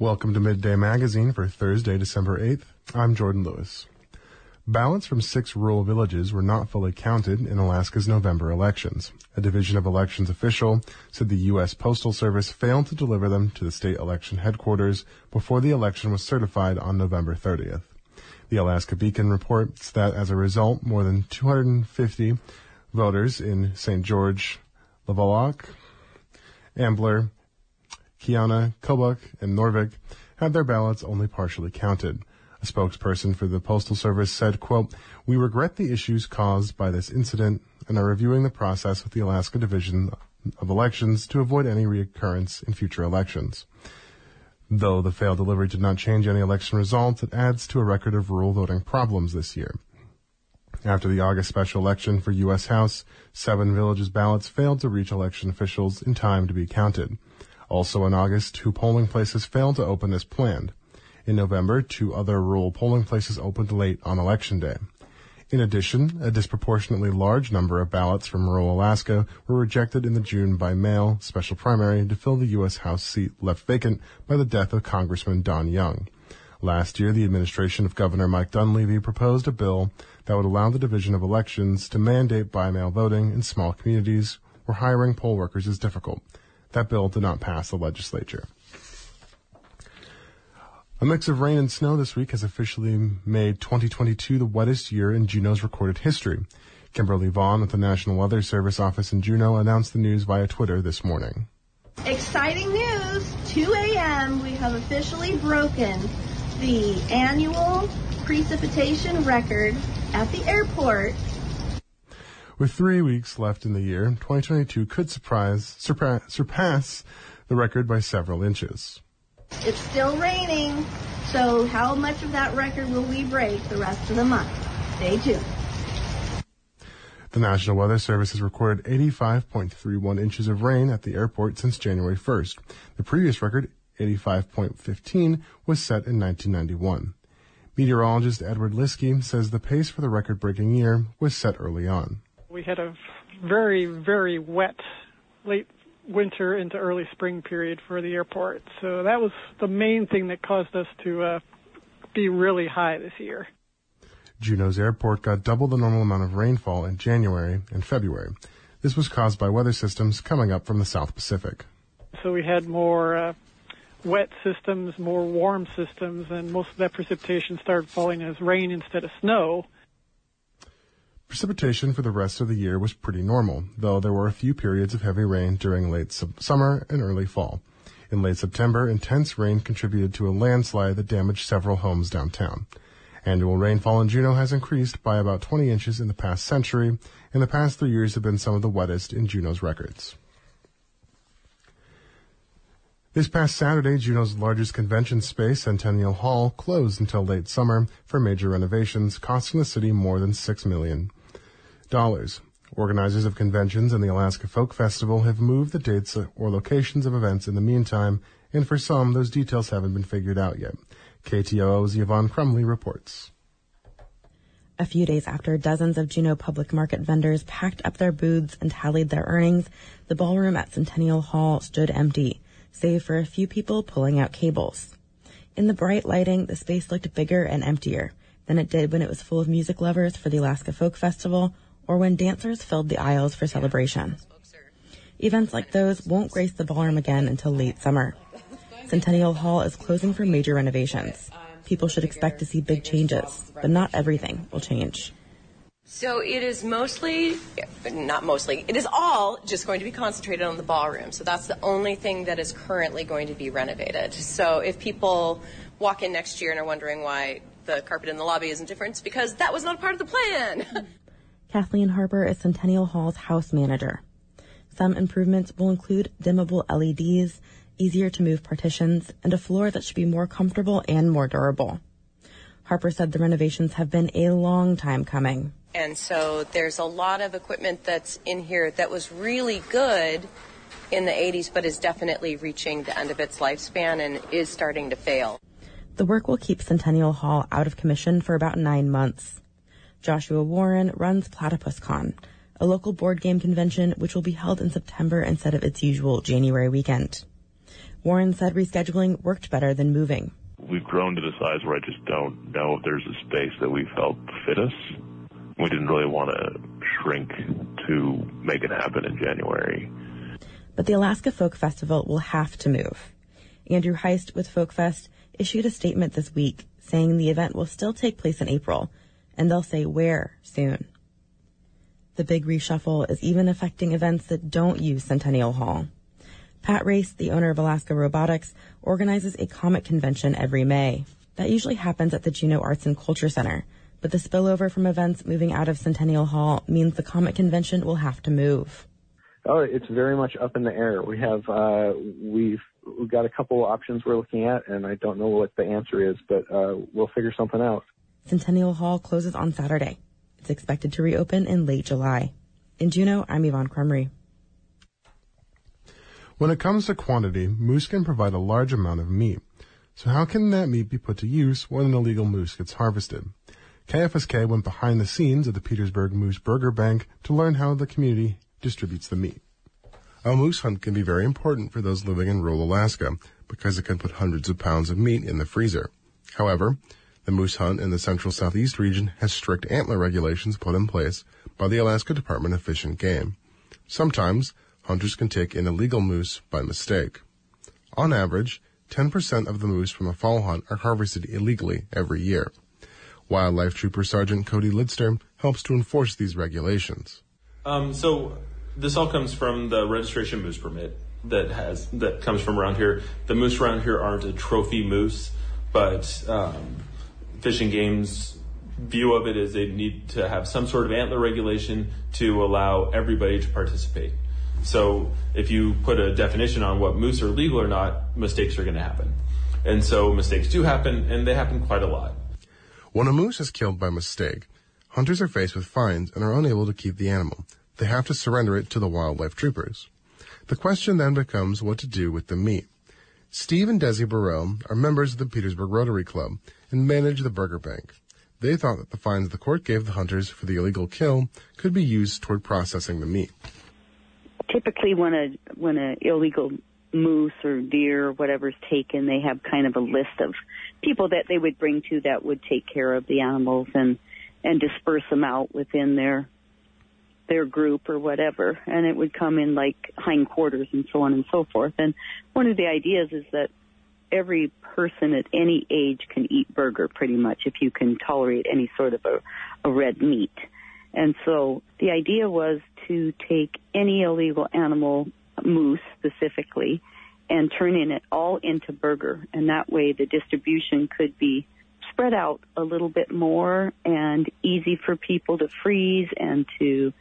Welcome to Midday Magazine for Thursday, December 8th. I'm Jordan Lewis. Ballots from six rural villages were not fully counted in Alaska's November elections. A Division of Elections official said the U.S. Postal Service failed to deliver them to the state election headquarters before the election was certified on November 30th. The Alaska Beacon reports that as a result, more than 250 voters in St. George, Levelock, Ambler, Kiana, Kobuk, and Noorvik had their ballots only partially counted. A spokesperson for the Postal Service said, quote, We regret the issues caused by this incident and are reviewing the process with the Alaska Division of Elections to avoid any recurrence in future elections. Though the failed delivery did not change any election results, it adds to a record of rural voting problems this year. After the August special election for U.S. House, seven villages' ballots failed to reach election officials in time to be counted. Also in August, two polling places failed to open as planned. In November, two other rural polling places opened late on election day. In addition, a disproportionately large number of ballots from rural Alaska were rejected in the June by mail special primary to fill the U.S. House seat left vacant by the death of Congressman Don Young. Last year, the administration of Governor Mike Dunleavy proposed a bill that would allow the Division of Elections to mandate by mail voting in small communities where hiring poll workers is difficult. That bill did not pass the legislature. A mix of rain and snow this week has officially made 2022 the wettest year in Juneau's recorded history. Kimberly Vaughn with the National Weather Service office in Juneau announced the news via Twitter this morning. Exciting news! 2 a.m. We have officially broken the annual precipitation record at the airport with three weeks left in the year, 2022 could surprise, surpass, surpass the record by several inches. It's still raining, so how much of that record will we break the rest of the month? Stay tuned. The National Weather Service has recorded 85.31 inches of rain at the airport since January 1st. The previous record, 85.15, was set in 1991. Meteorologist Edward Liskey says the pace for the record breaking year was set early on. We had a very, very wet late winter into early spring period for the airport. So that was the main thing that caused us to uh, be really high this year. Juneau's airport got double the normal amount of rainfall in January and February. This was caused by weather systems coming up from the South Pacific. So we had more uh, wet systems, more warm systems, and most of that precipitation started falling as rain instead of snow. Precipitation for the rest of the year was pretty normal, though there were a few periods of heavy rain during late sub- summer and early fall. In late September, intense rain contributed to a landslide that damaged several homes downtown. Annual rainfall in Juneau has increased by about 20 inches in the past century, and the past three years have been some of the wettest in Juneau's records. This past Saturday, Juneau's largest convention space, Centennial Hall, closed until late summer for major renovations, costing the city more than six million dollars. Organizers of conventions and the Alaska Folk Festival have moved the dates or locations of events in the meantime, and for some, those details haven't been figured out yet. KTOO's Yvonne Krumrey reports. A few days after dozens of Juneau public market vendors packed up their booths and tallied their earnings, the ballroom at Centennial Hall stood empty, save for a few people pulling out cables. In the bright lighting, the space looked bigger and emptier than it did when it was full of music lovers for the Alaska Folk Festival or when dancers filled the aisles for celebration. Events like those won't grace the ballroom again until late summer. Centennial Hall is closing for major renovations. People should expect to see big changes, but not everything will change. So it is mostly, not mostly, it is all just going to be concentrated on the ballroom. So that's the only thing that is currently going to be renovated. So if people walk in next year and are wondering why the carpet in the lobby isn't different, it's because that was not part of the plan. Kathleen Harper is Centennial Hall's house manager. Some improvements will include dimmable LEDs, easier to move partitions, and a floor that should be more comfortable and more durable. Harper said the renovations have been a long time coming. And so there's a lot of equipment that's in here that was really good in the 80s, but is definitely reaching the end of its lifespan and is starting to fail. The work will keep Centennial Hall out of commission for about nine months. Joshua Warren runs Platypus Con, a local board game convention which will be held in September instead of its usual January weekend. Warren said rescheduling worked better than moving. We've grown to the size where I just don't know if there's a space that we felt fit us. We didn't really want to shrink to make it happen in January. But the Alaska Folk Festival will have to move. Andrew Heist with FolkFest issued a statement this week saying the event will still take place in April, and they'll say where soon. The big reshuffle is even affecting events that don't use Centennial Hall. Pat Race, the owner of Alaska Robotics, organizes a comic convention every May. That usually happens at the Juneau Arts and Culture Center, but the spillover from events moving out of Centennial Hall means the comic convention will have to move. Oh, it's very much up in the air. We have uh, we've we've got a couple options we're looking at, and I don't know what the answer is, but uh, we'll figure something out. Centennial Hall closes on Saturday. It's expected to reopen in late July. In Juneau, I'm Yvonne Krumrey. When it comes to quantity, moose can provide a large amount of meat. So how can that meat be put to use when an illegal moose gets harvested? KFSK went behind the scenes at the Petersburg Moose Burger Bank to learn how the community distributes the meat. A moose hunt can be very important for those living in rural Alaska because it can put hundreds of pounds of meat in the freezer. However, the moose hunt in the central southeast region has strict antler regulations put in place by the Alaska Department of Fish and Game. Sometimes hunters can take an illegal moose by mistake. On average, 10% of the moose from a fall hunt are harvested illegally every year. Wildlife Trooper Sergeant Cody Lidstrom helps to enforce these regulations. Um, so this all comes from the registration moose permit that has that comes from around here. The moose around here aren't a trophy moose, but um, Fish and Game's view of it is they need to have some sort of antler regulation to allow everybody to participate. So if you put a definition on what moose are legal or not, mistakes are going to happen. And so mistakes do happen, and they happen quite a lot. When a moose is killed by mistake, hunters are faced with fines and are unable to keep the animal. They have to surrender it to the wildlife troopers. The question then becomes what to do with the meat. Steve and Desi Burrell are members of the Petersburg Rotary Club and manage the burger bank. They thought that the fines the court gave the hunters for the illegal kill could be used toward processing the meat typically when a when an illegal moose or deer or whatever is taken, they have kind of a list of people that they would bring to that would take care of the animals and and disperse them out within their their group or whatever. And it would come in like hindquarters and so on and so forth. And one of the ideas is that every person at any age can eat burger pretty much if you can tolerate any sort of a, a red meat. And so the idea was to take any illegal animal, moose specifically, and turning it all into burger. And that way the distribution could be spread out a little bit more and easy for people to freeze and to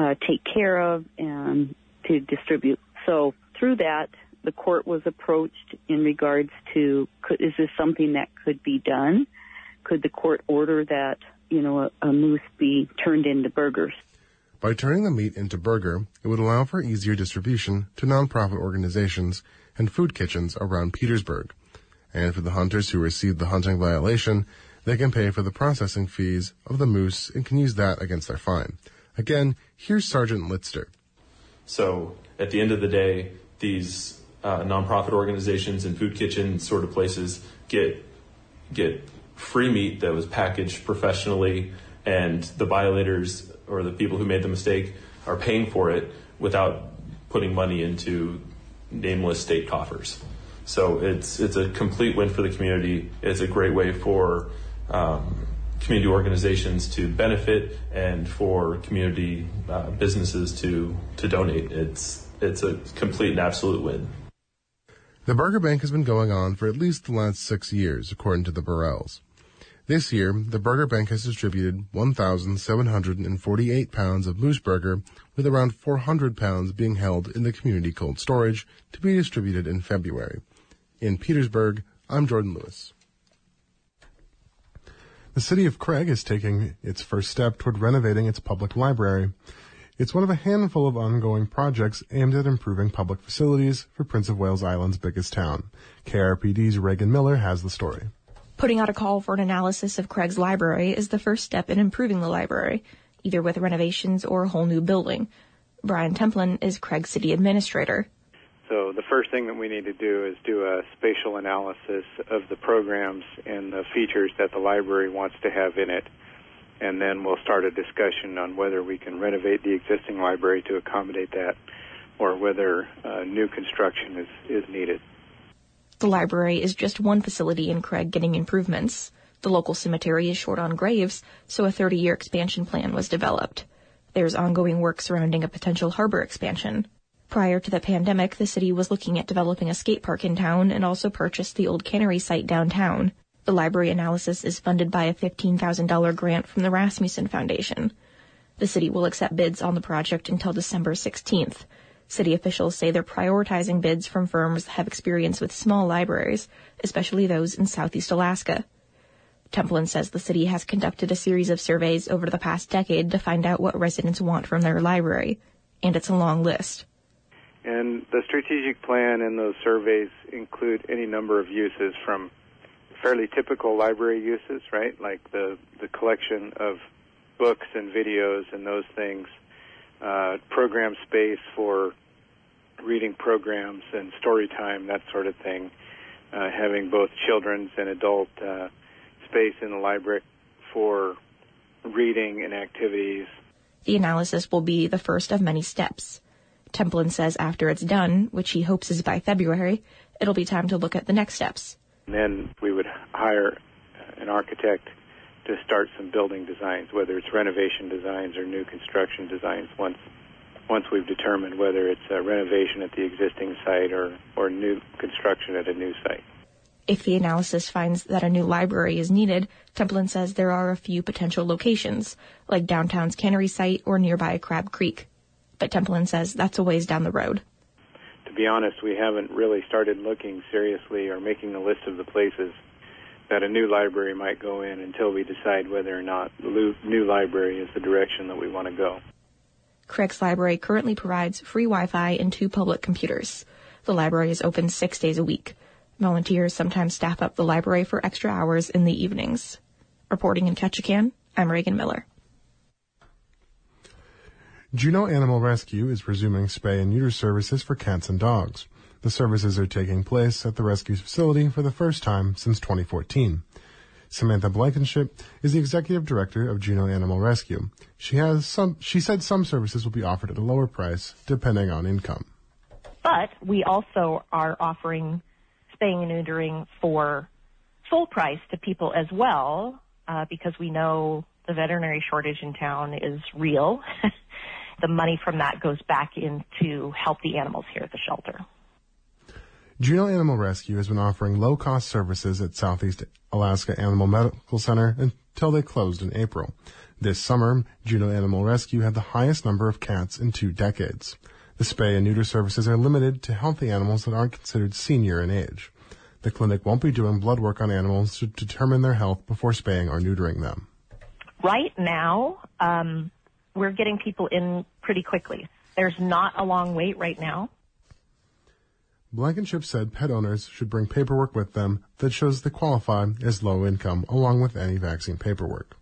uh, take care of and to distribute. So through that, the court was approached in regards to could, is this something that could be done? Could the court order that you know a, a moose be turned into burgers? By turning the meat into burger, it would allow for easier distribution to nonprofit organizations and food kitchens around Petersburg. And for the hunters who received the hunting violation, they can pay for the processing fees of the moose and can use that against their fine. Again, here's Sergeant Litster. So at the end of the day, these uh, nonprofit organizations and food kitchen sort of places get get free meat that was packaged professionally, and the violators or the people who made the mistake are paying for it without putting money into nameless state coffers. So it's it's a complete win for the community. It's a great way for um, community organizations to benefit and for community uh, businesses to to donate. It's it's a complete and absolute win. The Burger Bank has been going on for at least the last six years, according to the Burrells. This year, the Burger Bank has distributed 1,748 pounds of moose burger, with around 400 pounds being held in the community cold storage to be distributed in February. In Petersburg, I'm Jordan Lewis. The city of Craig is taking its first step toward renovating its public library. It's one of a handful of ongoing projects aimed at improving public facilities for Prince of Wales Island's biggest town. KRBD's Reagan Miller has the story. Putting out a call for an analysis of Craig's library is the first step in improving the library, either with renovations or a whole new building. Brian Templin is Craig's city administrator. So the first thing that we need to do is do a spatial analysis of the programs and the features that the library wants to have in it. And then we'll start a discussion on whether we can renovate the existing library to accommodate that or whether uh, new construction is, is needed. The library is just one facility in Craig getting improvements. The local cemetery is short on graves, so a 30 year expansion plan was developed. There's ongoing work surrounding a potential harbor expansion. Prior to the pandemic, the city was looking at developing a skate park in town and also purchased the old cannery site downtown. The library analysis is funded by a $15,000 grant from the Rasmuson Foundation. The city will accept bids on the project until December 16th. City officials say they're prioritizing bids from firms that have experience with small libraries, especially those in southeast Alaska. Templin says the city has conducted a series of surveys over the past decade to find out what residents want from their library, and it's a long list. And the strategic plan and those surveys include any number of uses from fairly typical library uses, right? Like the, the collection of books and videos and those things, uh, program space for reading programs and story time, that sort of thing, uh, having both children's and adult uh, space in the library for reading and activities. The analysis will be the first of many steps. Templin says after it's done, which he hopes is by February, it'll be time to look at the next steps. And then we would hire an architect to start some building designs, whether it's renovation designs or new construction designs once once we've determined whether it's a renovation at the existing site or, or new construction at a new site. If the analysis finds that a new library is needed, Templin says there are a few potential locations, like downtown's cannery site or nearby Crab Creek but Templin says that's a ways down the road. To be honest, we haven't really started looking seriously or making a list of the places that a new library might go in until we decide whether or not the new library is the direction that we want to go. Craig's Library currently provides free Wi-Fi and two public computers. The library is open six days a week. Volunteers sometimes staff up the library for extra hours in the evenings. Reporting in Ketchikan, I'm Reagan Miller. Juneau Animal Rescue is resuming spay and neuter services for cats and dogs. The services are taking place at the rescue facility for the first time since 2014. Samantha Blankenship is the executive director of Juneau Animal Rescue. She has some, she said some services will be offered at a lower price depending on income. But we also are offering spaying and neutering for full price to people as well, uh, because we know the veterinary shortage in town is real. the money from that goes back in to help the animals here at the shelter. Juneau Animal Rescue has been offering low-cost services at Southeast Alaska Animal Medical Center until they closed in April. This summer, Juneau Animal Rescue had the highest number of cats in two decades. The spay and neuter services are limited to healthy animals that aren't considered senior in age. The clinic won't be doing blood work on animals to determine their health before spaying or neutering them. Right now, um, we're getting people in pretty quickly. There's not a long wait right now. Blankenship said pet owners should bring paperwork with them that shows they qualify as low income along with any vaccine paperwork.